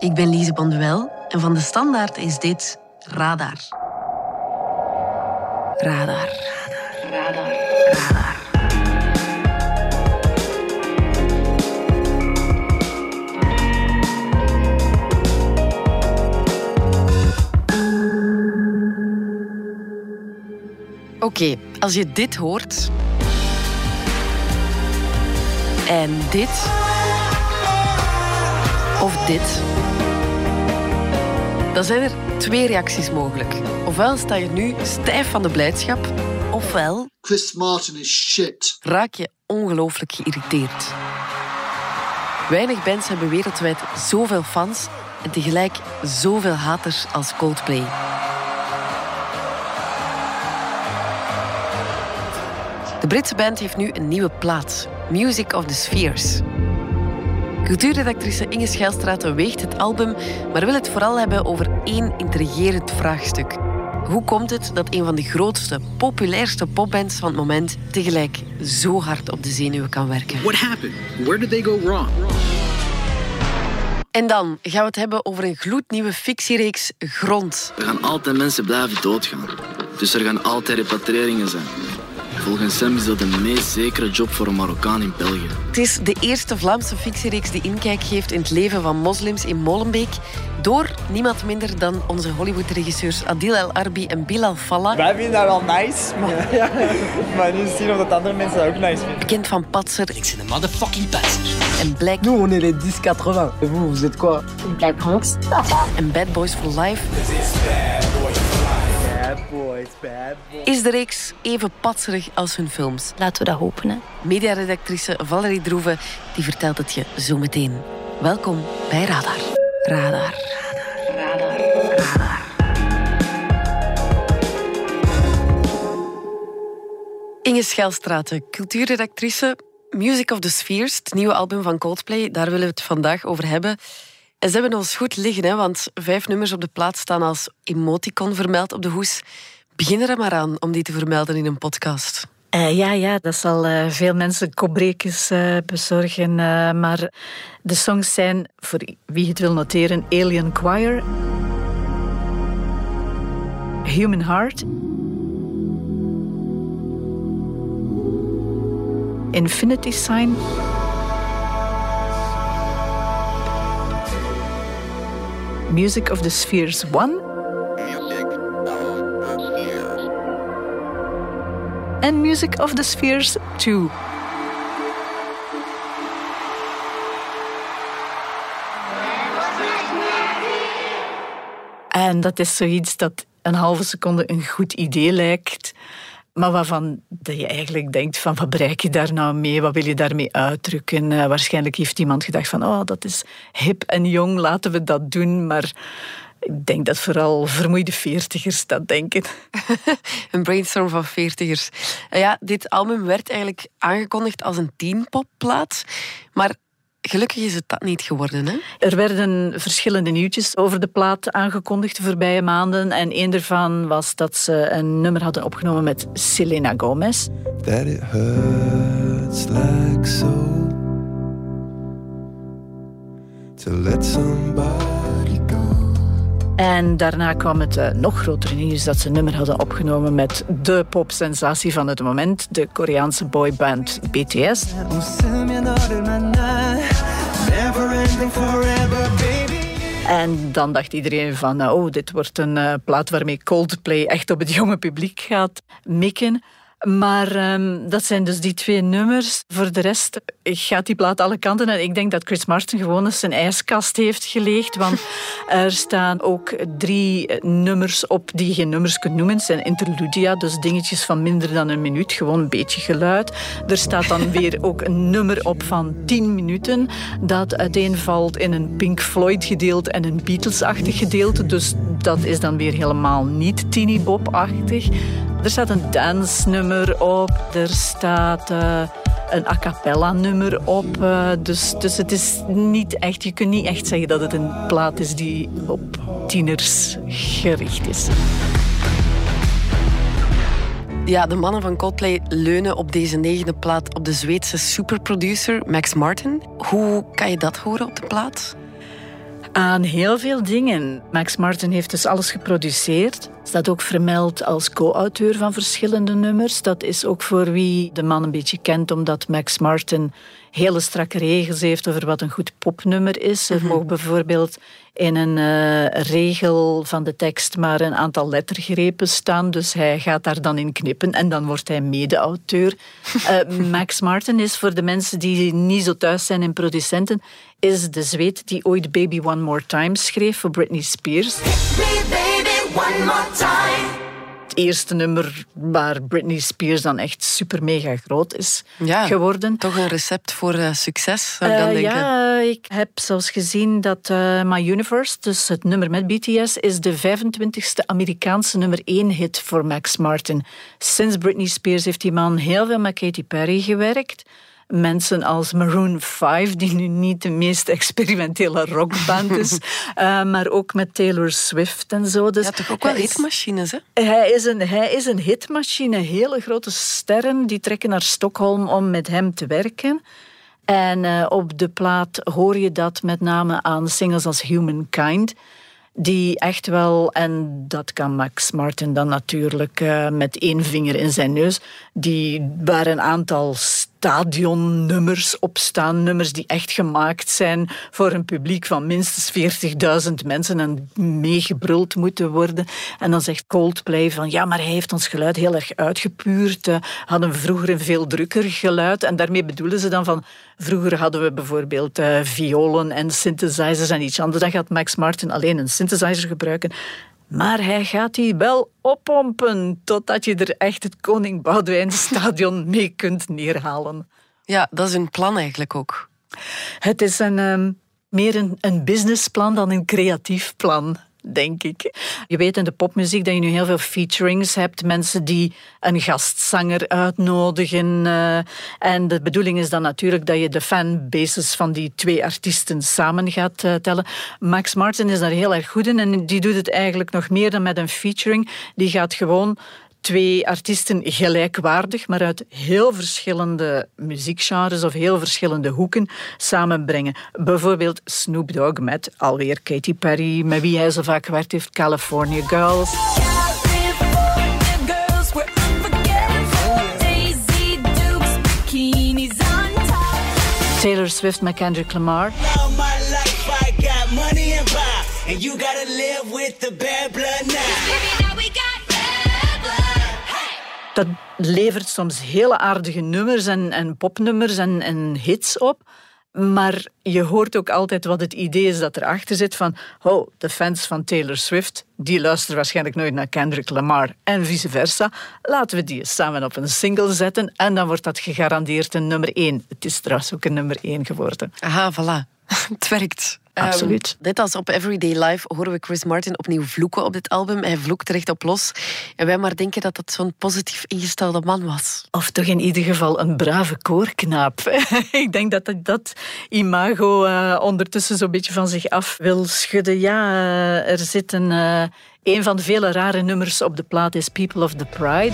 Ik ben Lise Bonduel en van de Standaard is dit Radar. Radar. Radar. Radar. Radar. Oké, als je dit hoort. En dit. Of dit. Dan zijn er twee reacties mogelijk. Ofwel sta je nu stijf van de blijdschap, ofwel Chris Martin is shit. raak je ongelooflijk geïrriteerd. Weinig bands hebben wereldwijd zoveel fans en tegelijk zoveel haters als Coldplay. De Britse band heeft nu een nieuwe plaat, Music of the Spheres. Cultuurredactrice Inge Schuilstraat weegt het album, maar wil het vooral hebben over één intrigerend vraagstuk. Hoe komt het dat een van de grootste, populairste popbands van het moment tegelijk zo hard op de zenuwen kan werken? What happened? Where did they go wrong? En dan gaan we het hebben over een gloednieuwe fictiereeks Grond. Er gaan altijd mensen blijven doodgaan. Dus er gaan altijd repatriëringen zijn. Volgens hem is dat de meest zekere job voor een Marokkaan in België. Het is de eerste Vlaamse fictiereeks die inkijk geeft in het leven van moslims in Molenbeek. Door niemand minder dan onze Hollywood-regisseurs Adil El Arbi en Bilal Fallah. Wij vinden dat wel nice, maar, ja. maar nu zien of dat andere mensen dat ook nice vinden. Bekend van Patser Ik ben een motherfucking bastard. en Black Nous, on est les 10-80. Et vous, vous êtes quoi Black Bronx. en Bad Boys for Life. Is de reeks even patserig als hun films? Laten we dat hopen. Hè. Mediaredactrice Valerie Droeven die vertelt het je zo meteen. Welkom bij Radar. Radar. Radar. Radar. Inge Schelstraten, cultuurredactrice. Music of the Spheres, het nieuwe album van Coldplay, daar willen we het vandaag over hebben. En ze hebben ons goed liggen, hè, want vijf nummers op de plaat staan als emoticon vermeld op de hoes. Begin er maar aan om die te vermelden in een podcast. Eh, ja, ja, dat zal eh, veel mensen kopbrekers eh, bezorgen. maar de songs zijn, voor wie het wil noteren, Alien Choir, Human Heart, Infinity Sign, Music of the Spheres 1 en Music of the Spheres 2. En dat is zoiets dat een halve seconde een goed idee lijkt, maar waarvan dat je eigenlijk denkt van wat bereik je daar nou mee, wat wil je daarmee uitdrukken? Eh, waarschijnlijk heeft iemand gedacht van oh, dat is hip en jong, laten we dat doen, maar ik denk dat vooral vermoeide veertigers dat denken. Een brainstorm van veertigers. Ja, dit album werd eigenlijk aangekondigd als een teenpopplaat. Maar gelukkig is het dat niet geworden. Hè? Er werden verschillende nieuwtjes over de plaat aangekondigd de voorbije maanden. En een daarvan was dat ze een nummer hadden opgenomen met Selena Gomez. that it hurts like so to let somebody. En daarna kwam het eh, nog grotere nieuws dat ze een nummer hadden opgenomen met de popsensatie van het moment, de Koreaanse boyband BTS. En dan dacht iedereen van, oh, dit wordt een eh, plaat waarmee Coldplay echt op het jonge publiek gaat mikken. Maar ehm, dat zijn dus die twee nummers. Voor de rest gaat die plaat alle kanten. En ik denk dat Chris Martin gewoon eens zijn ijskast heeft geleegd. Want er staan ook drie eh, nummers op die je geen nummers kunt noemen. Het zijn interludia, dus dingetjes van minder dan een minuut. Gewoon een beetje geluid. Er staat dan weer ook een nummer op van tien minuten. Dat uiteenvalt in een Pink Floyd gedeelte en een Beatles-achtig gedeelte. Dus dat is dan weer helemaal niet Teeny Bob-achtig. Er staat een dansnummer op. Er staat eh, een a cappella nummer op. eh, dus, dus het is niet echt... Je kunt niet echt zeggen dat het een plaat is die op tieners gericht is. Ja, de mannen van Coldplay leunen op deze negende plaat op de Zweedse superproducer Max Martin. Hoe kan je dat horen op de plaat? Aan heel veel dingen. Max Martin heeft dus alles geproduceerd. Staat ook vermeld als co-auteur van verschillende nummers. Dat is ook voor wie de man een beetje kent, omdat Max Martin hele strakke regels heeft over wat een goed popnummer is. Er mogen bijvoorbeeld in een eh, regel van de tekst maar een aantal lettergrepen staan. Dus hij gaat daar dan in knippen en dan wordt hij mede-auteur. Eh, Max Martin is voor de mensen die niet zo thuis zijn in producenten, is de Zweed die ooit Baby One More Time schreef voor Britney Spears. Het eerste nummer waar Britney Spears dan echt super mega groot is Ja, geworden. Toch een recept voor eh, succes, zou ik dan Eh, denken. ja, ik heb zelfs gezien dat eh, My Universe, dus het nummer met BTS, is de 25ste Amerikaanse nummer 1 hit voor Max Martin. Sinds Britney Spears heeft die man heel veel met Katy Perry gewerkt. Mensen als Maroon 5, die nu niet de meest experimentele rockband is, eh, maar ook met Taylor Swift en zo. Dus Ja, toch ook wel hitmachines, hè? hij is, een, hij is een hitmachine. Hele grote sterren die trekken naar Stockholm om met hem te werken. En eh, op de plaat hoor je dat met name aan singles als Humankind. Die echt wel, en dat kan Max Martin dan natuurlijk eh, met één vinger in zijn neus, die waar een aantal stadionnummers op staan. Nummers die echt gemaakt zijn voor een publiek van minstens 40.000 mensen en meegebruld moeten worden. En dan zegt Coldplay van ja, maar hij heeft ons geluid heel erg uitgepuurd. Hadden vroeger een veel drukker geluid. En daarmee bedoelen ze dan van vroeger hadden we bijvoorbeeld eh, violen en synthesizers en iets anders. Dan gaat Max Martin alleen een synthesizer gebruiken. Maar hij gaat die wel oppompen totdat je er echt het Koning Boudewijn stadion mee kunt neerhalen. Ja, dat is hun plan eigenlijk ook. Het is een, ehm, meer een, een businessplan dan een creatief plan, denk ik. Je weet in de popmuziek dat je nu heel veel featurings hebt. Mensen die een gastzanger uitnodigen. eh, en de bedoeling is dan natuurlijk dat je de fanbases van die twee artiesten samen gaat eh, tellen. Max Martin is daar heel erg goed in en die doet het eigenlijk nog meer dan met een featuring. Die gaat gewoon twee artiesten gelijkwaardig, maar uit heel verschillende muziekgenres of heel verschillende hoeken samenbrengen. Bijvoorbeeld Snoop Dogg met alweer Katy Perry, met wie hij zo vaak gewerkt heeft, California Girls. Taylor Swift met Kendrick Lamar. And you gotta live with the bad blood now. Dat levert soms hele aardige nummers en, en popnummers en, en hits op. Maar je hoort ook altijd wat het idee is dat erachter zit van... Oh, de fans van Taylor Swift, die luisteren waarschijnlijk nooit naar Kendrick Lamar en vice versa. Laten we die samen op een single zetten en dan wordt dat gegarandeerd een nummer één. Het is trouwens ook een nummer één geworden. Aha, voilà. Het werkt. Absoluut. Ehm, net als op Everyday Life horen we Chris Martin opnieuw vloeken op dit album. Hij vloekt er echt op los. En wij maar denken dat dat zo'n positief ingestelde man was. Of toch in ieder geval een brave koorknaap. Ik denk dat dat imago eh, ondertussen zo'n beetje van zich af wil schudden. Ja, eh, er zit een... eh, een van de vele rare nummers op de plaat is People of the Pride.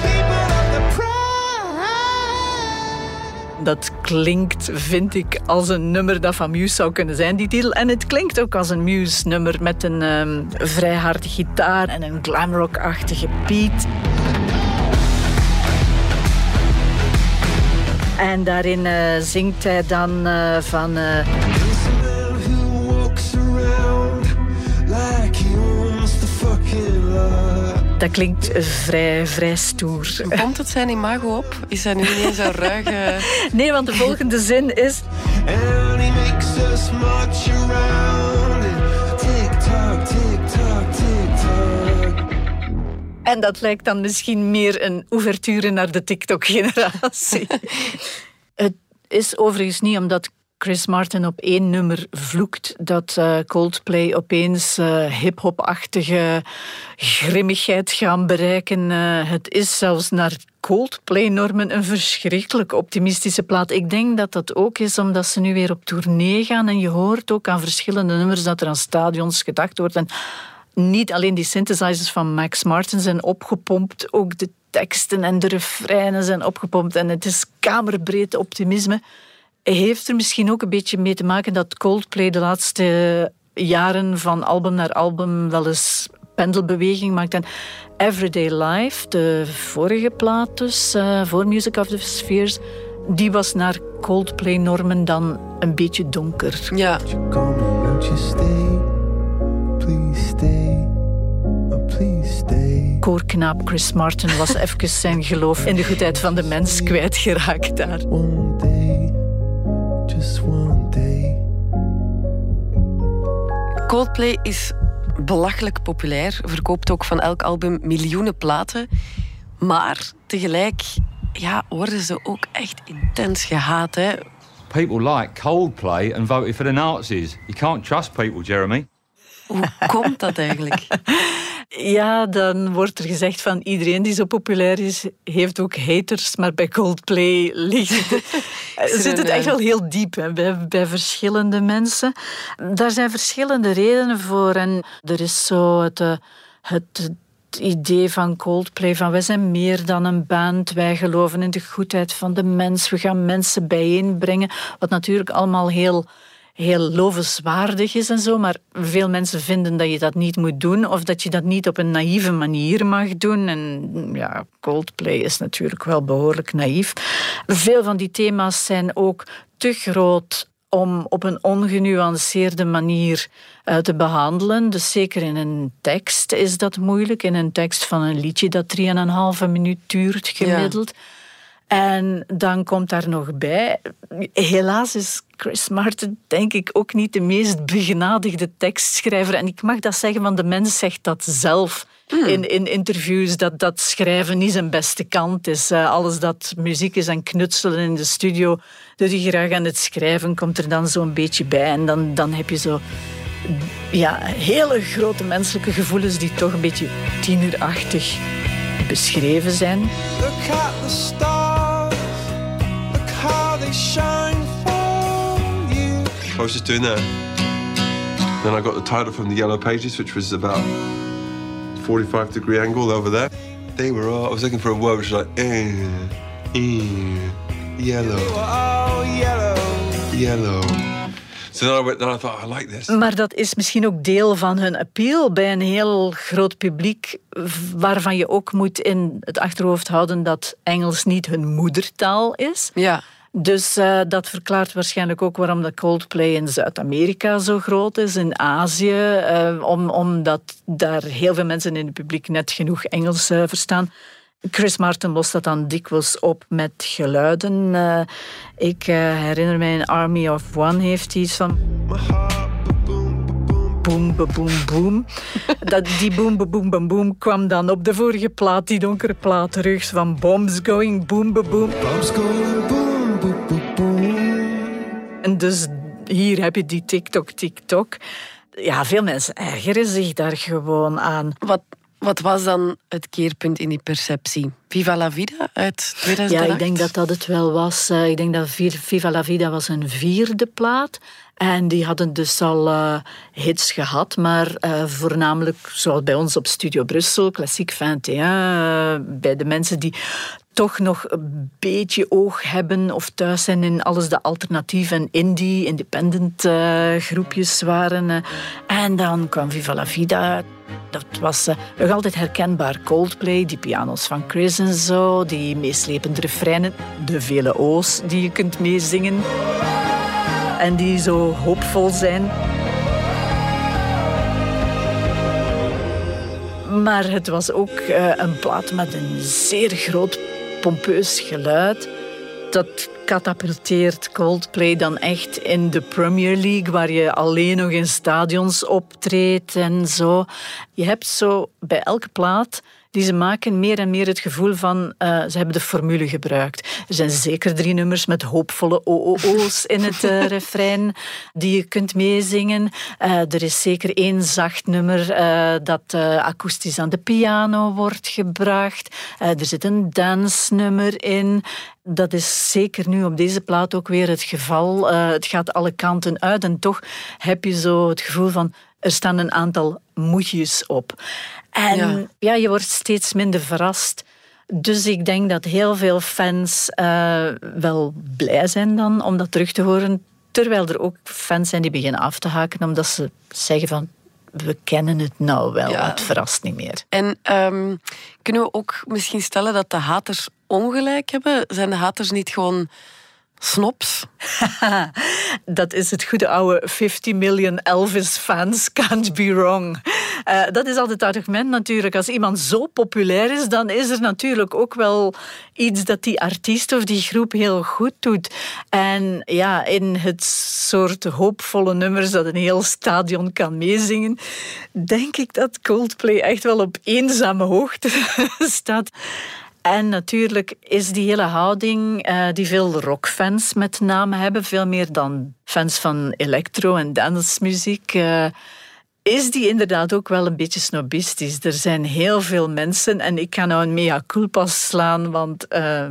Dat klinkt, vind ik, als een nummer dat van Muse zou kunnen zijn, die titel. En het klinkt ook als een Muse-nummer met een ehm, vrij harde gitaar en een glamrock-achtige beat. En daarin eh, zingt hij dan eh, van... eh, dat klinkt vrij, vrij stoer. Komt het zijn imago op? Is hij nu ineens zo ruige... Nee, want de volgende zin is... And he makes us march around it. Tick tock, tick tock, tick tock. En dat lijkt dan misschien meer een ouverture naar de TikTok-generatie. het is overigens niet omdat Chris Martin op één nummer vloekt dat eh, Coldplay opeens eh hip-hop-achtige grimmigheid gaan bereiken. Eh, het is zelfs naar Coldplay-normen een verschrikkelijk optimistische plaat. Ik denk dat dat ook is omdat ze nu weer op tournee gaan en je hoort ook aan verschillende nummers dat er aan stadions gedacht wordt. En niet alleen die synthesizers van Max Martin zijn opgepompt, ook de teksten en de refreinen zijn opgepompt en het is kamerbreed optimisme. Heeft er misschien ook een beetje mee te maken dat Coldplay de laatste jaren van album naar album wel eens pendelbeweging maakt. En Everyday Life, de vorige plaat dus, eh, voor Music of the Spheres, die was naar Coldplay-normen dan een beetje donker. Ja. Oh, please stay. Koorknaap Chris Martin was even zijn geloof in de goedheid van de mens kwijtgeraakt daar. One day, just one day. Coldplay is belachelijk populair, verkoopt ook van elk album miljoenen platen. Maar tegelijk ja, worden ze ook echt intens gehaat. Hè? People like Coldplay and voted for the Nazis. You can't trust people, Jeremy. Hoe komt dat eigenlijk? Ja, dan wordt er gezegd van iedereen die zo populair is, heeft ook haters, maar bij Coldplay ligt het, zit het echt wel heel diep hè, bij, bij verschillende mensen. Daar zijn verschillende redenen voor en er is zo het, eh, het, het idee van Coldplay van wij zijn meer dan een band, wij geloven in de goedheid van de mens, we gaan mensen bijeenbrengen, wat natuurlijk allemaal heel heel lovenswaardig is en zo, maar veel mensen vinden dat je dat niet moet doen of dat je dat niet op een naïeve manier mag doen. En ja, Coldplay is natuurlijk wel behoorlijk naïef. Veel van die thema's zijn ook te groot om op een ongenuanceerde manier uh, te behandelen. Dus zeker in een tekst is dat moeilijk. In een tekst van een liedje dat 3,5 minuut duurt gemiddeld. Ja. En dan komt daar nog bij, helaas is Chris Martin denk ik ook niet de meest begenadigde tekstschrijver. En ik mag dat zeggen, want de mens zegt dat zelf. In, in interviews dat, dat schrijven niet zijn beste kant is. Uh, alles dat muziek is en knutselen in de studio, doet hij graag aan het schrijven, komt er dan zo'n beetje bij. En dan, dan heb je zo ja, hele grote menselijke gevoelens die toch een beetje tienerachtig beschreven zijn. Look at the stars. Shine for you. I was just doing that. Then I got the title from the Yellow Pages, which was about 45 degree angle over there. They were all, I was looking for a word which was like, eh, eh, yellow, Oh, yellow. yellow. So then I went, then I thought, I like this. Maar dat is misschien ook deel van hun appeal bij een heel groot publiek, waarvan je ook moet in het achterhoofd houden dat Engels niet hun moedertaal is. Ja. Dus uh, dat verklaart waarschijnlijk ook waarom de Coldplay in Zuid-Amerika zo groot is, in Azië, uh, om, omdat daar heel veel mensen in het publiek net genoeg Engels uh, verstaan. Chris Martin lost dat dan dikwijls op met geluiden. Uh, ik uh, herinner mij Army of One heeft hij iets van... Boom, boom, boom, boom. Dat, die boom, boom, boom, boom, boom kwam dan op de vorige plaat, die donkere plaat, terug van Bombs Going Boom, boom, boom. Bombs going boom. En dus hier heb je die TikTok, TikTok. Ja, veel mensen ergeren zich daar gewoon aan. Wat, wat was dan het keerpunt in die perceptie? Viva la Vida uit 2008? Ja, ik denk dat dat het wel was. Uh, ik denk dat Viva la Vida was een vierde plaat. En die hadden dus al uh, hits gehad, maar uh, voornamelijk zoals bij ons op Studio Brussel, Klassiek 21, bij de mensen die toch nog een beetje oog hebben of thuis zijn in alles de alternatief en indie, independent uh, groepjes waren. Uh. En dan kwam Viva la Vida. Dat was uh, nog altijd herkenbaar. Coldplay, die pianos van Chris en zo, die meeslepende refreinen, de vele O's die je kunt meezingen en die zo hoopvol zijn. Maar het was ook een plaat met een zeer groot pompeus geluid. Dat katapulteert Coldplay dan echt in de Premier League, waar je alleen nog in stadions optreedt en zo. Je hebt zo bij elke plaat die ze maken meer en meer het gevoel van uh, ze hebben de formule gebruikt. Er zijn zeker drie nummers met hoopvolle OOO's in het uh, refrein die je kunt meezingen. Uh, er is zeker één zacht nummer dat akoestisch aan de piano wordt gebracht. er zit een dansnummer in. Dat is zeker nu op deze plaat ook weer het geval. het gaat alle kanten uit en toch heb je zo het gevoel van er staan een aantal moedjes op. En ja. ja. je wordt steeds minder verrast. Dus ik denk dat heel veel fans uh, wel blij zijn dan om dat terug te horen. Terwijl er ook fans zijn die beginnen af te haken omdat ze zeggen van we kennen het nou wel, Ja. het verrast niet meer. En ehm, kunnen we ook misschien stellen dat de haters ongelijk hebben? Zijn de haters niet gewoon snobs? Dat is het goede oude 50 million Elvis-fans can't be wrong. Eh, dat is altijd het argument natuurlijk. Als iemand zo populair is, dan is er natuurlijk ook wel iets dat die artiest of die groep heel goed doet. En ja, in het soort hoopvolle nummers dat een heel stadion kan meezingen, denk ik dat Coldplay echt wel op eenzame hoogte staat. En natuurlijk is die hele houding eh, die veel rockfans met name hebben, veel meer dan fans van electro- en dancemuziek, eh, is die inderdaad ook wel een beetje snobistisch. Er zijn heel veel mensen, en ik ga nou een mea culpa slaan, want eh,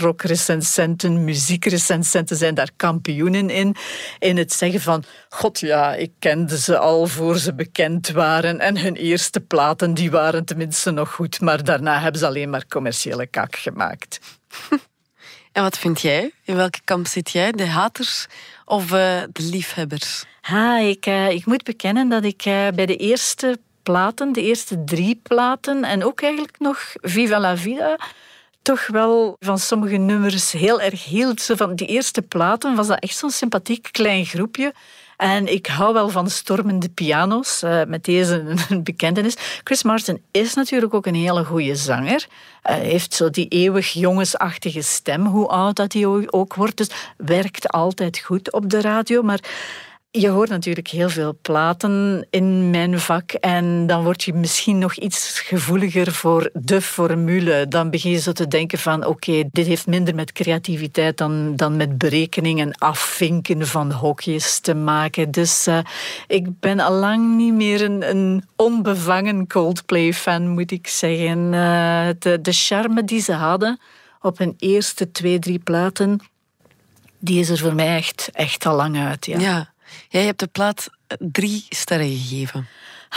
rockrecensenten, muziekrecensenten zijn daar kampioenen in. In het zeggen van, god ja, ik kende ze al voor ze bekend waren. En hun eerste platen, die waren tenminste nog goed. Maar daarna hebben ze alleen maar commerciële kak gemaakt. En wat vind jij? In welke kamp zit jij? De haters of eh, de liefhebbers? Ha, ik, eh, ik moet bekennen dat ik eh, bij de eerste platen, de eerste drie platen en ook eigenlijk nog Viva la Vida, toch wel van sommige nummers heel erg hield. Zo Van die eerste platen was dat echt zo'n sympathiek klein groepje. En ik hou wel van stormende piano's, eh, met deze een. Chris Martin is natuurlijk ook een hele goede zanger. Hij heeft zo die eeuwig jongensachtige stem, hoe oud dat hij ook wordt. Dus werkt altijd goed op de radio. Maar je hoort natuurlijk heel veel platen in mijn vak en dan word je misschien nog iets gevoeliger voor de formule. Dan begin je zo te denken van oké, dit heeft minder met creativiteit dan, dan met berekening en afvinken van hokjes te maken. Dus eh, ik ben allang niet meer een, een onbevangen Coldplay-fan, moet ik zeggen. Eh, de, de charme die ze hadden op hun eerste twee, drie platen, die is er voor mij echt, echt al lang uit. Ja. Ja. Jij hebt de plaat drie sterren gegeven.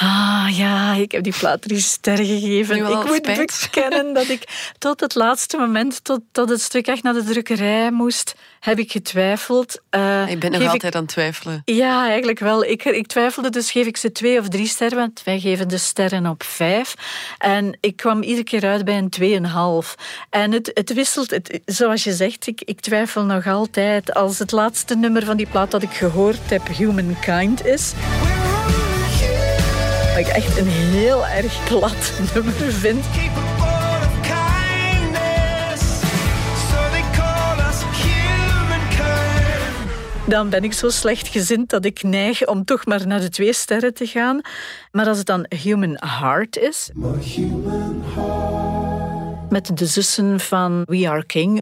Ah ja, ik heb die plaat drie sterren gegeven. Ik moet spijt. bekennen dat ik tot het laatste moment, tot, tot het stuk echt naar de drukkerij moest, heb ik getwijfeld. Eh, Ik ben nog altijd aan het twijfelen. Ja, eigenlijk wel. Ik, ik twijfelde, dus geef ik ze twee of drie sterren, want wij geven de sterren op vijf. En ik kwam iedere keer uit bij een tweeënhalf. En het, het wisselt, het, zoals je zegt, ik, ik twijfel nog altijd. Als het laatste nummer van die plaat dat ik gehoord heb Humankind is, ik echt een heel erg glad nummer vind. Dan ben ik zo slecht gezind dat ik neig om toch maar naar de twee sterren te gaan. Maar als het dan Human Heart is, met de zussen van We Are King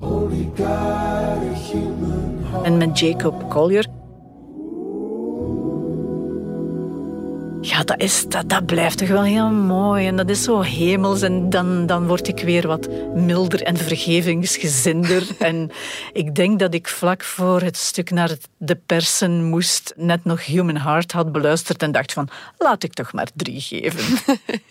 en met Jacob Collier. Ja, dat, is, dat, dat blijft toch wel heel mooi. En dat is zo hemels. En dan, dan word ik weer wat milder en vergevingsgezinder. en ik denk dat ik vlak voor het stuk naar het- de persen moest... net nog Human Heart had beluisterd en dacht van... laat ik toch maar drie geven.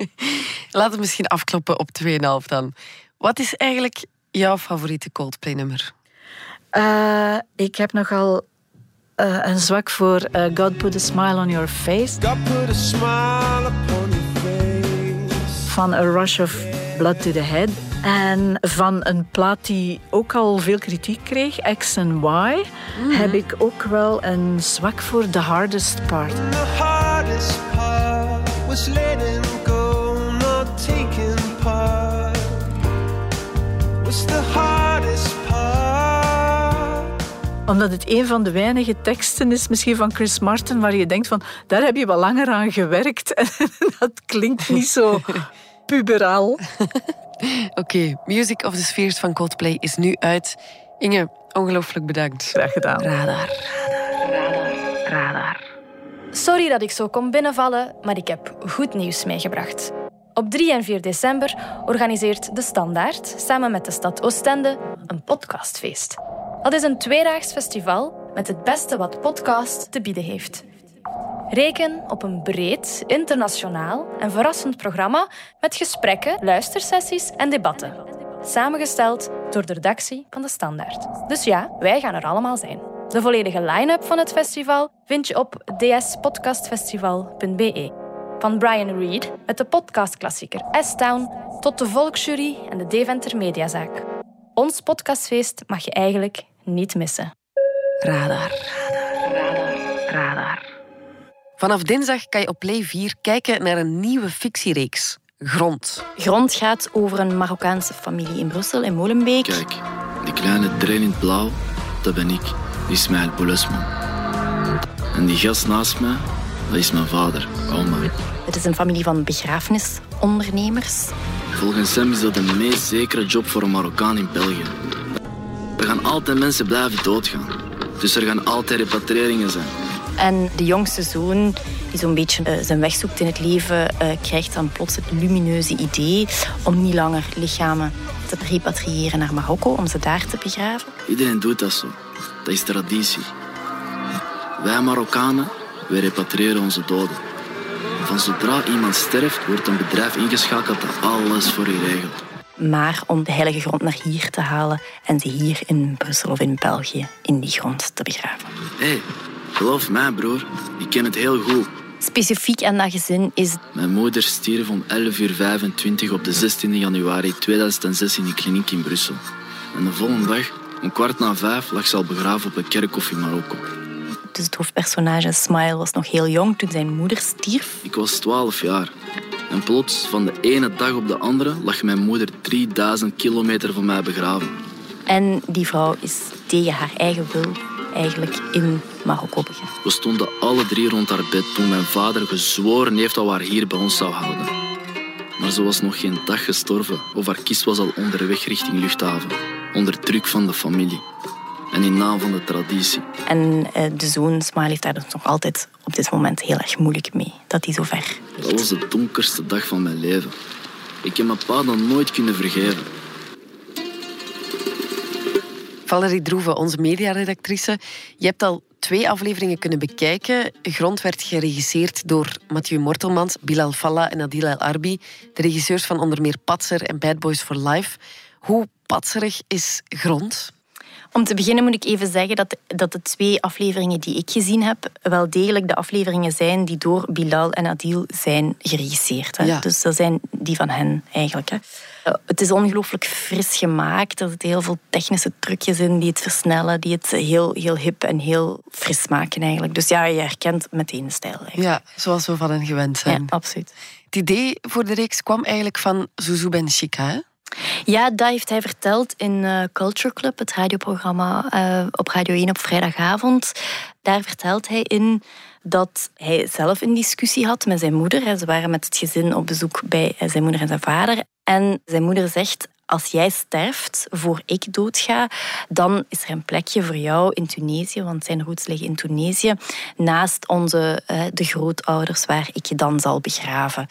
Laten we misschien afkloppen op 2,5 dan. Wat is eigenlijk jouw favoriete Coldplay-nummer? Eh, ik heb nogal eh, een zwak voor eh, God Put a Smile on Your Face... God put a smile upon your face. van A Rush of Blood to the Head. En van een plaat die ook al veel kritiek kreeg, X and Y, heb ik ook wel een zwak voor The Hardest Part. The hardest part was Omdat het een van de weinige teksten is, misschien van Chris Martin, waar je denkt van, daar heb je wel langer aan gewerkt. En dat klinkt niet zo puberaal. Oké, Music of the Spheres van Coldplay is nu uit. Inge, ongelooflijk bedankt. Graag gedaan. Radar. Radar. Sorry dat ik zo kom binnenvallen, maar ik heb goed nieuws meegebracht. Op 3 en 4 december organiseert De Standaard samen met de stad Oostende een podcastfeest. Dat is een tweedaags festival met het beste wat podcast te bieden heeft. Reken op een breed, internationaal en verrassend programma met gesprekken, luistersessies en debatten. Samengesteld door de redactie van De Standaard. Dus ja, wij gaan er allemaal zijn. De volledige line-up van het festival vind je op dspodcastfestival.be. Van Brian Reed met de podcastklassieker S-Town tot de Volksjury en de Deventer Mediazaak. Ons podcastfeest mag je eigenlijk niet missen. Radar. Radar. Radar. Vanaf dinsdag kan je op Play 4 kijken naar een nieuwe fictiereeks. Grond. Grond gaat over een Marokkaanse familie in Brussel, in Molenbeek. Kijk, die kleine trein in het blauw, dat ben ik. Ismaël Boulesman. En die gast naast mij, dat is mijn vader, Omar. Het is een familie van begrafenisondernemers. Volgens hem is dat de meest zekere job voor een Marokkaan in België. Er gaan altijd mensen blijven doodgaan. Dus er gaan altijd repatriëringen zijn. En de jongste zoon, die zo'n beetje eh, zijn weg zoekt in het leven, eh, krijgt dan plots het lumineuze idee om niet langer lichamen te repatriëren naar Marokko, om ze daar te begraven. Iedereen doet dat zo. Dat is traditie. Wij Marokkanen, wij repatriëren onze doden. Van zodra iemand sterft, wordt een bedrijf ingeschakeld dat alles voor je regelt. Maar om de heilige grond naar hier te halen en ze hier in Brussel of in België in die grond te begraven. Hé, hey, geloof mij broer, ik ken het heel goed. Specifiek aan dat gezin is Mijn moeder stierf om 11.25 uur op de 16 januari 2006 in de kliniek in Brussel. En de volgende dag, om kwart na vijf, lag ze al begraven op een kerkhof in Marokko. Dus het hoofdpersonage Smile was nog heel jong toen zijn moeder stierf. Ik was 12 jaar. En plots, van de ene dag op de andere, lag mijn moeder 3000 kilometer van mij begraven. En die vrouw is tegen haar eigen wil eigenlijk in Marokko begraven. We stonden alle drie rond haar bed toen mijn vader gezworen heeft dat we haar hier bij ons zou houden. Maar ze was nog geen dag gestorven of haar kist was al onderweg richting luchthaven. Onder druk van de familie. En in naam van de traditie. En eh, de zoon Smile heeft daar dus nog altijd op dit moment heel erg moeilijk mee. Dat hij zo ver Dat was de donkerste dag van mijn leven. Ik heb mijn pa dan nooit kunnen vergeven. Valerie Droeven, onze mediaredactrice. Je hebt al twee afleveringen kunnen bekijken. Grond werd geregisseerd door Mathieu Mortelmans, Bilal Falla en Adil El Arbi. De regisseurs van onder meer Patser en Bad Boys for Life. Hoe patserig is Grond? Om te beginnen moet ik even zeggen dat, dat de twee afleveringen die ik gezien heb, wel degelijk de afleveringen zijn die door Bilal en Adil zijn geregisseerd. Hè. Ja. Dus dat zijn die van hen eigenlijk. Hè. Eh, Het is ongelooflijk fris gemaakt. Er zitten heel veel technische trucjes in die het versnellen, die het heel, heel hip en heel fris maken eigenlijk. Dus ja, je herkent meteen de stijl. Eigenlijk. Ja, zoals we van hen gewend zijn. Ja, absoluut. Het idee voor de reeks kwam eigenlijk van Zouzou Ben Chika. Hè? Ja, dat heeft hij verteld in eh, Culture Club, het radioprogramma eh, op Radio 1 op vrijdagavond. Daar vertelt hij in dat hij zelf een discussie had met zijn moeder. Ze waren met het gezin op bezoek bij eh, zijn moeder en zijn vader. En zijn moeder zegt, als jij sterft voor ik doodga, dan is er een plekje voor jou in Tunesië, want zijn roots liggen in Tunesië, naast onze, de grootouders waar ik je dan zal begraven.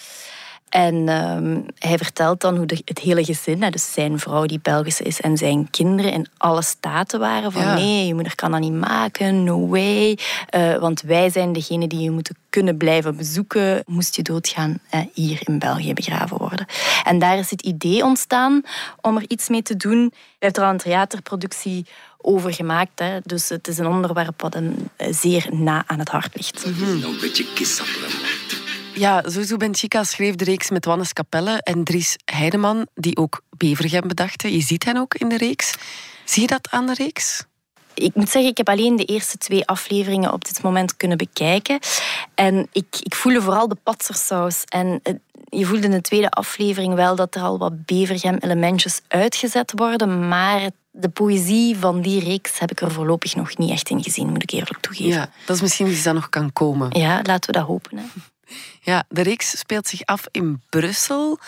En ehm, hij vertelt dan hoe de, het hele gezin, hè, dus zijn vrouw die Belgische is en zijn kinderen in alle staten waren van Ja. nee, je moeder kan dat niet maken, no way. Eh, want wij zijn degene die je moeten kunnen blijven bezoeken. Moest je doodgaan, eh, hier in België begraven worden. En daar is het idee ontstaan om er iets mee te doen. Hij heeft er al een theaterproductie over gemaakt. Hè. Dus het is een onderwerp wat hem eh, zeer na aan het hart ligt. Een beetje kissappelen. Ja, Zouzou Ben Chika schreef de reeks met Wannes Capelle en Dries Heideman, die ook Bevergem bedachten. Je ziet hen ook in de reeks. Zie je dat aan de reeks? Ik moet zeggen, ik heb alleen de eerste twee afleveringen op dit moment kunnen bekijken. En ik, ik voelde vooral de patsersaus. En eh, je voelde in de tweede aflevering wel dat er al wat Bevergem-elementjes uitgezet worden. Maar de poëzie van die reeks heb ik er voorlopig nog niet echt in gezien, moet ik eerlijk toegeven. Ja, dat is misschien iets dat nog kan komen. Ja, laten we dat hopen. Hè. Ja, de reeks speelt zich af in Brussel.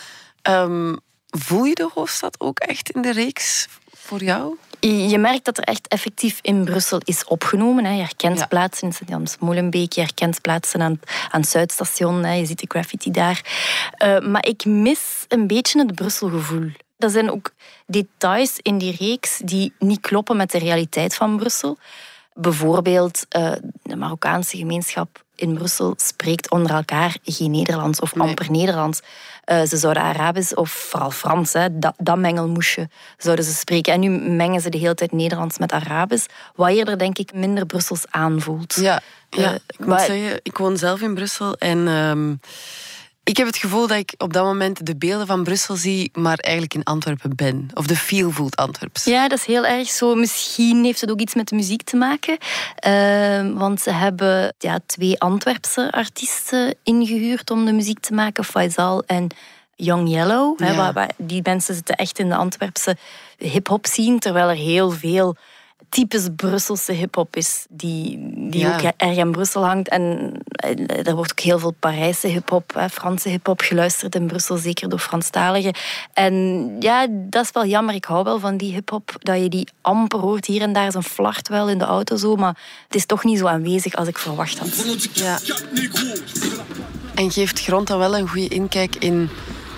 Ehm, voel je de hoofdstad ook echt in de reeks voor jou? Je merkt dat er echt effectief in Brussel is opgenomen. Hè. Je herkent plaatsen in Sint-Jans-Molenbeek, je herkent plaatsen aan, aan het Zuidstation, hè. je ziet de graffiti daar. Eh, maar ik mis een beetje het Brusselgevoel. Er zijn ook details in die reeks die niet kloppen met de realiteit van Brussel. Bijvoorbeeld, eh, de Marokkaanse gemeenschap in Brussel spreekt onder elkaar geen Nederlands of amper Nederlands. Eh, ze zouden Arabisch of vooral Frans, hè, dat, dat mengelmoesje, zouden ze spreken. En nu mengen ze de hele tijd Nederlands met Arabisch, wat eerder, denk ik, minder Brussels aanvoelt. Ja, ja Eh, ik moet zeggen, ik woon zelf in Brussel en ehm, ik heb het gevoel dat ik op dat moment de beelden van Brussel zie, maar eigenlijk in Antwerpen ben. Of de feel voelt Antwerps. Ja, dat is heel erg zo. Misschien heeft het ook iets met de muziek te maken. Ehm, want ze hebben ja, twee Antwerpse artiesten ingehuurd om de muziek te maken. Faisal en Young Yellow. Hè, Ja. waar- waar- die mensen zitten echt in de Antwerpse hip-hop scene. Terwijl er heel veel typisch Brusselse hip-hop is. Die, die Ja. ook erg in Brussel hangt. En eh, er wordt ook heel veel Parijse hip-hop, hè, Franse hip-hop geluisterd in Brussel. Zeker door Franstaligen. En ja, dat is wel jammer. Ik hou wel van die hip-hop. Dat je die amper hoort. Hier en daar is een flart wel in de auto zo. Maar het is toch niet zo aanwezig als ik verwacht had. Ja. En geeft Grond dan wel een goede inkijk in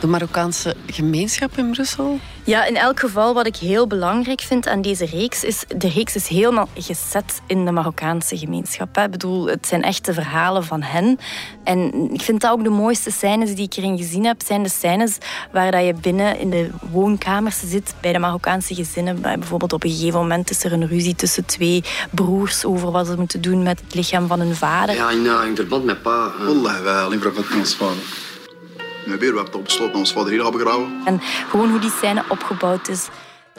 de Marokkaanse gemeenschap in Brussel? Ja, in elk geval wat ik heel belangrijk vind aan deze reeks is... De reeks is helemaal gezet in de Marokkaanse gemeenschap. hè. Ik bedoel, het zijn echte verhalen van hen. En ik vind dat ook de mooiste scènes die ik erin gezien heb... zijn de scènes waar dat je binnen in de woonkamers zit... bij de Marokkaanse gezinnen. Bij- Bijvoorbeeld op een gegeven moment is er een ruzie tussen twee broers... over wat ze moeten doen met het lichaam van hun vader. Ja, in, uh, in verband met pa. Wallah, wij alleen verband met ons vader. Nee, weer, we hebben ons vader hier begraven. En gewoon hoe die scène opgebouwd is,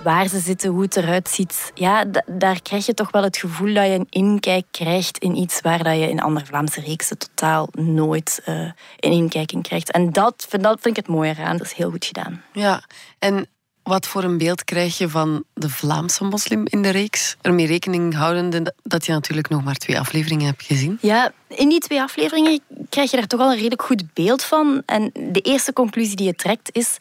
waar ze zitten, hoe het eruit ziet. Ja, da- daar krijg je toch wel het gevoel dat je een inkijk krijgt in iets waar dat je in andere Vlaamse reeksen totaal nooit eh, een inkijk in krijgt. En dat, vind- dat vind ik het mooie eraan. Dat is heel goed gedaan. Ja, en wat voor een beeld krijg je van de Vlaamse moslim in de reeks? Ermee rekening houdende dat je natuurlijk nog maar twee afleveringen hebt gezien. Ja, in die twee afleveringen krijg je daar toch al een redelijk goed beeld van. En de eerste conclusie die je trekt is...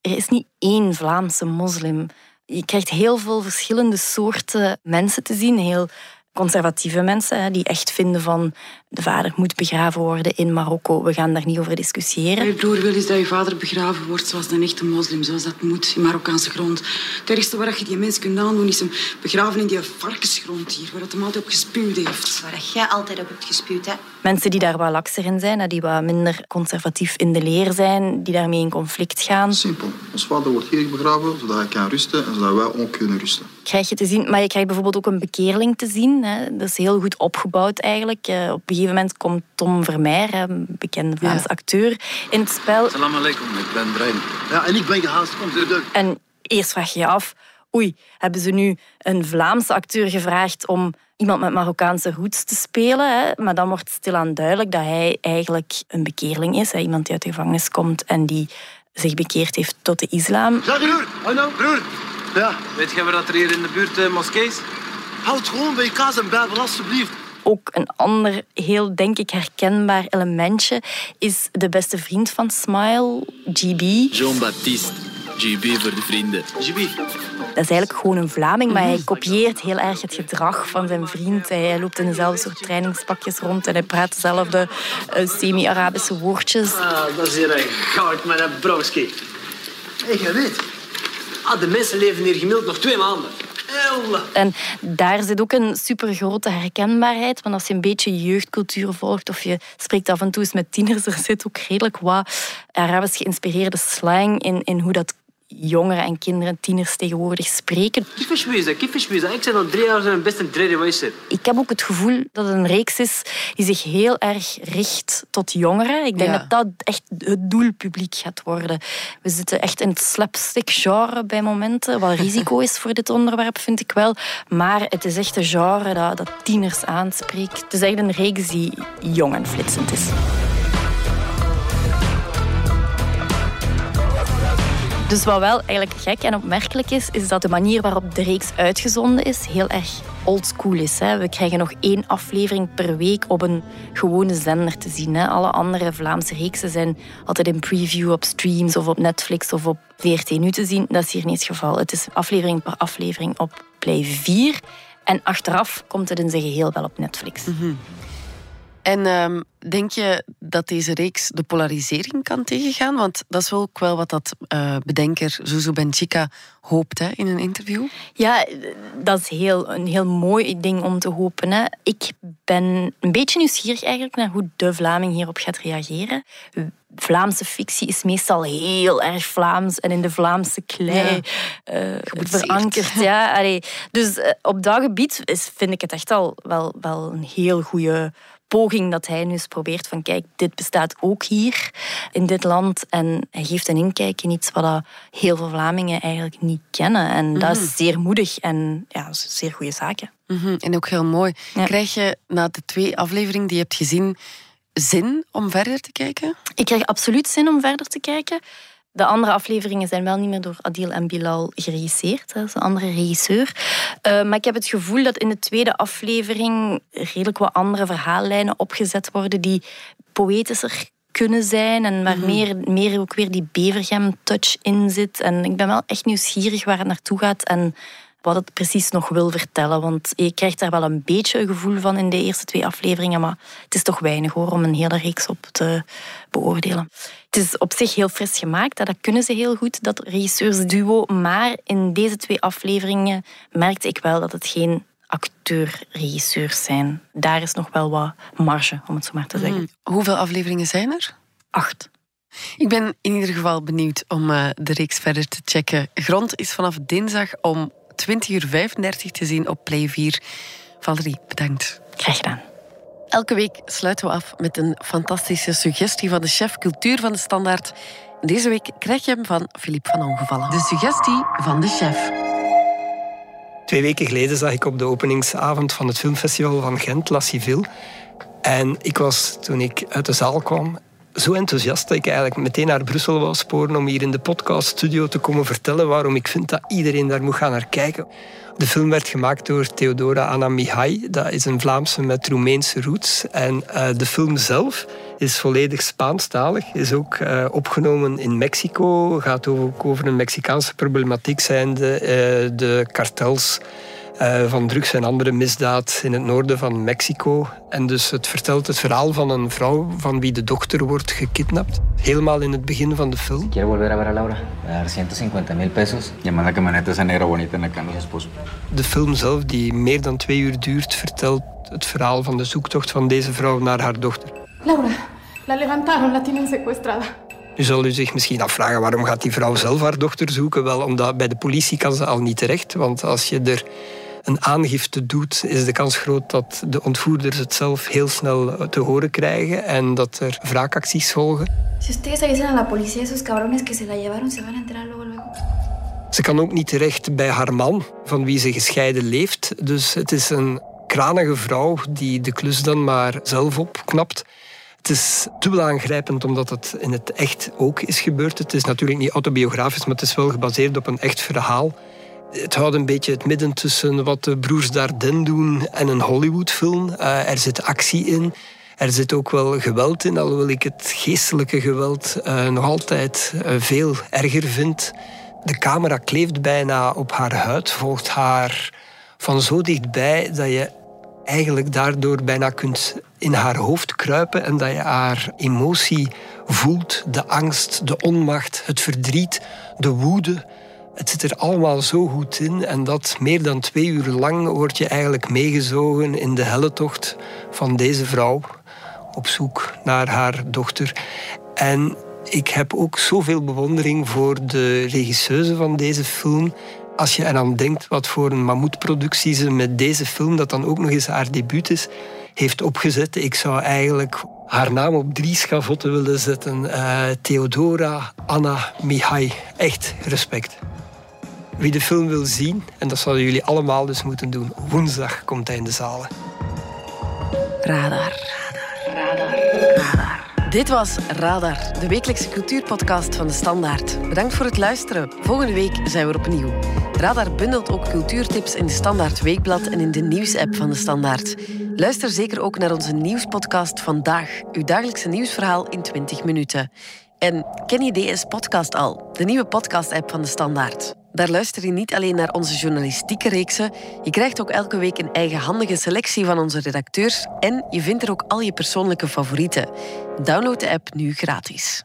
Er is niet één Vlaamse moslim. Je krijgt heel veel verschillende soorten mensen te zien. Heel conservatieve mensen die echt vinden van... De vader moet begraven worden in Marokko. We gaan daar niet over discussiëren. Je broer wil is dat je vader begraven wordt zoals een echte moslim, zoals dat moet, in Marokkaanse grond. Het ergste wat je die mens kunt aandoen is hem begraven in die varkensgrond hier, waar het hem altijd op gespuwd heeft. Waar jij altijd op hebt gespuwd, hè? Mensen die daar wat lakser in zijn, die wat minder conservatief in de leer zijn, die daarmee in conflict gaan. Simpel. Ons vader wordt hier begraven, zodat hij kan rusten en zodat wij ook kunnen rusten. krijg je te zien. Maar je krijgt bijvoorbeeld ook een bekeerling te zien. Hè. Dat is heel goed opgebouwd eigenlijk. Eh, Op een gegeven moment komt Tom Vermeer, een bekende Vlaamse acteur, in het spel. Salam alaikum, ik ben Brian. Ja, en ik ben gehaast. Kom. En eerst vraag je je af, oei, hebben ze nu een Vlaamse acteur gevraagd om iemand met Marokkaanse roots te spelen? Hè? Maar dan wordt stilaan duidelijk dat hij eigenlijk een bekeerling is. Hè? Iemand die uit de gevangenis komt en die zich bekeerd heeft tot de islam. Ja, broer. Hallo, broer. Ja. Weet je waar dat er hier in de buurt uh, moskee is? Houd gewoon bij je kaas en bijbel, alstublieft. Ook een ander heel, denk ik, herkenbaar elementje is de beste vriend van Smile, GB. Jean-Baptiste. GB voor de vrienden. GB. Dat is eigenlijk gewoon een Vlaming, maar hij kopieert heel erg het gedrag van zijn vriend. Hij loopt in dezelfde soort trainingspakjes rond en hij praat dezelfde eh, semi-Arabische woordjes. Ah, dat is hier een goud, mijn browski. Hé, jij weet. Ah, de mensen leven hier gemiddeld nog twee maanden. En daar zit ook een supergrote herkenbaarheid. Want als je een beetje jeugdcultuur volgt of je spreekt af en toe eens met tieners, er zit ook redelijk wat Arabisch geïnspireerde slang in, in hoe dat jongeren en kinderen, tieners tegenwoordig spreken. Kiefeschwezen. Ik zei al drie jaar zijn best een derde. Ik heb ook het gevoel dat het een reeks is die zich heel erg richt tot jongeren. Ik denk Ja. dat dat echt het doelpubliek gaat worden. We zitten echt in het slapstick-genre bij momenten. Wat risico is voor dit onderwerp, vind ik wel. Maar het is echt een genre dat, dat tieners aanspreekt. Het is echt een reeks die jong en flitsend is. Dus wat wel eigenlijk gek en opmerkelijk is, is dat de manier waarop de reeks uitgezonden is heel erg oldschool is. Hè. We krijgen nog één aflevering per week op een gewone zender te zien. Hè. Alle andere Vlaamse reeksen zijn altijd in preview op streams of op Netflix of op VRT nu te zien. Dat is hier niet het geval. Het is aflevering per aflevering op Play 4. En achteraf komt het in zijn geheel wel op Netflix. En ehm, denk je dat deze reeks de polarisering kan tegengaan? Want dat is wel ook wel wat dat uh, bedenker Zuzu Benchica hoopt hè, in een interview. Ja, dat is heel, een heel mooi ding om te hopen. Hè. Ik ben een beetje nieuwsgierig eigenlijk naar hoe de Vlaming hierop gaat reageren. Vlaamse fictie is meestal heel erg Vlaams en in de Vlaamse klei ja, uh, verankerd. Ja, allee. Dus uh, op dat gebied is, vind ik het echt al wel, wel een heel goede poging dat hij nu eens probeert van kijk, dit bestaat ook hier in dit land. En hij geeft een inkijk in iets wat heel veel Vlamingen eigenlijk niet kennen. En mm -hmm. dat is zeer moedig en ja, zeer goede zaken. Mm -hmm. En ook heel mooi. Ja. Krijg je na de twee afleveringen die je hebt gezien zin om verder te kijken? Ik krijg absoluut zin om verder te kijken. De andere afleveringen zijn wel niet meer door Adil en Bilal geregisseerd. Dat is een andere regisseur. Uh, maar ik heb het gevoel dat in de tweede aflevering redelijk wat andere verhaallijnen opgezet worden die poëtischer kunnen zijn en waar mm -hmm. meer, meer ook weer die Bevergem-touch in zit. En ik ben wel echt nieuwsgierig waar het naartoe gaat en wat het precies nog wil vertellen. Want je krijgt daar wel een beetje een gevoel van in de eerste twee afleveringen, maar het is toch weinig hoor om een hele reeks op te beoordelen. Het is op zich heel fris gemaakt, dat kunnen ze heel goed, dat regisseursduo. Maar in deze twee afleveringen merkte ik wel dat het geen acteur-regisseurs zijn. Daar is nog wel wat marge, om het zo maar te zeggen. Hmm. Hoeveel afleveringen zijn er? Acht. Ik ben in ieder geval benieuwd om uh, de reeks verder te checken. Grond is vanaf dinsdag om 20 uur 35 te zien op Play 4. Valerie, bedankt. Graag gedaan. Elke week sluiten we af met een fantastische suggestie van de chef cultuur van de Standaard. Deze week krijg je hem van Philippe van Ongevallen. De suggestie van de chef. Twee weken geleden zag ik op de openingsavond van het filmfestival van Gent, La Civil. En ik was, toen ik uit de zaal kwam, zo enthousiast dat ik eigenlijk meteen naar Brussel wou sporen om hier in de podcaststudio te komen vertellen waarom ik vind dat iedereen daar moet gaan naar kijken. De film werd gemaakt door Theodora Anna Mihai. Dat is een Vlaamse met Roemeense roots. En uh, de film zelf is volledig Spaanstalig. Is ook uh, opgenomen in Mexico. Gaat ook over een Mexicaanse problematiek zijn de, uh, de kartels uh, van drugs en andere misdaad in het noorden van Mexico. En dus het vertelt het verhaal van een vrouw van wie de dochter wordt gekidnapt. Helemaal in het begin van de film. Quiero volver a ver a Laura. Dar 150 mil pesos. Y que maneta esa negra bonita en la cama de esposo. De film zelf, die meer dan twee uur duurt, vertelt het verhaal van de zoektocht van deze vrouw naar haar dochter. Laura, la levantaron, la tienen secuestrada. Nu zal u zich misschien afvragen waarom gaat die vrouw zelf haar dochter zoeken? Wel, omdat bij de politie kan ze al niet terecht. Want als je er een aangifte doet, is de kans groot dat de ontvoerders het zelf heel snel te horen krijgen en dat er wraakacties volgen. Si ustedes avisen a la policía esos cabrones que se la llevaron, se van a enterar luego luego. Ze kan ook niet terecht bij haar man, van wie ze gescheiden leeft. Dus het is een kranige vrouw die de klus dan maar zelf opknapt. Het is dubbel aangrijpend omdat het in het echt ook is gebeurd. Het is natuurlijk niet autobiografisch, maar het is wel gebaseerd op een echt verhaal. Het houdt een beetje het midden tussen wat de broers Dardenne doen en een Hollywoodfilm. Uh, er zit actie in. Er zit ook wel geweld in, alhoewel ik het geestelijke geweld uh, nog altijd uh, veel erger vind. De camera kleeft bijna op haar huid, volgt haar van zo dichtbij dat je eigenlijk daardoor bijna kunt in haar hoofd kruipen en dat je haar emotie voelt, de angst, de onmacht, het verdriet, de woede. Het zit er allemaal zo goed in en dat meer dan twee uur lang word je eigenlijk meegezogen in de helletocht van deze vrouw op zoek naar haar dochter. En ik heb ook zoveel bewondering voor de regisseuse van deze film. Als je eraan denkt wat voor een mammoetproductie ze met deze film, dat dan ook nog eens haar debuut is, heeft opgezet. Ik zou eigenlijk haar naam op drie schavotten willen zetten. Uh, Theodora Anna Mihai. Echt respect. Wie de film wil zien, en dat zouden jullie allemaal dus moeten doen, woensdag komt hij in de zalen. Radar. Radar. Radar. Dit was Radar, de wekelijkse cultuurpodcast van de Standaard. Bedankt voor het luisteren. Volgende week zijn we er opnieuw. Radar bundelt ook cultuurtips in de Standaard Weekblad en in de nieuwsapp van de Standaard. Luister zeker ook naar onze nieuwspodcast Vandaag, uw dagelijkse nieuwsverhaal in 20 minuten. En ken je DS Podcast al, de nieuwe podcast-app van de Standaard? Daar luister je niet alleen naar onze journalistieke reeksen, je krijgt ook elke week een eigenhandige selectie van onze redacteurs en je vindt er ook al je persoonlijke favorieten. Download de app nu gratis.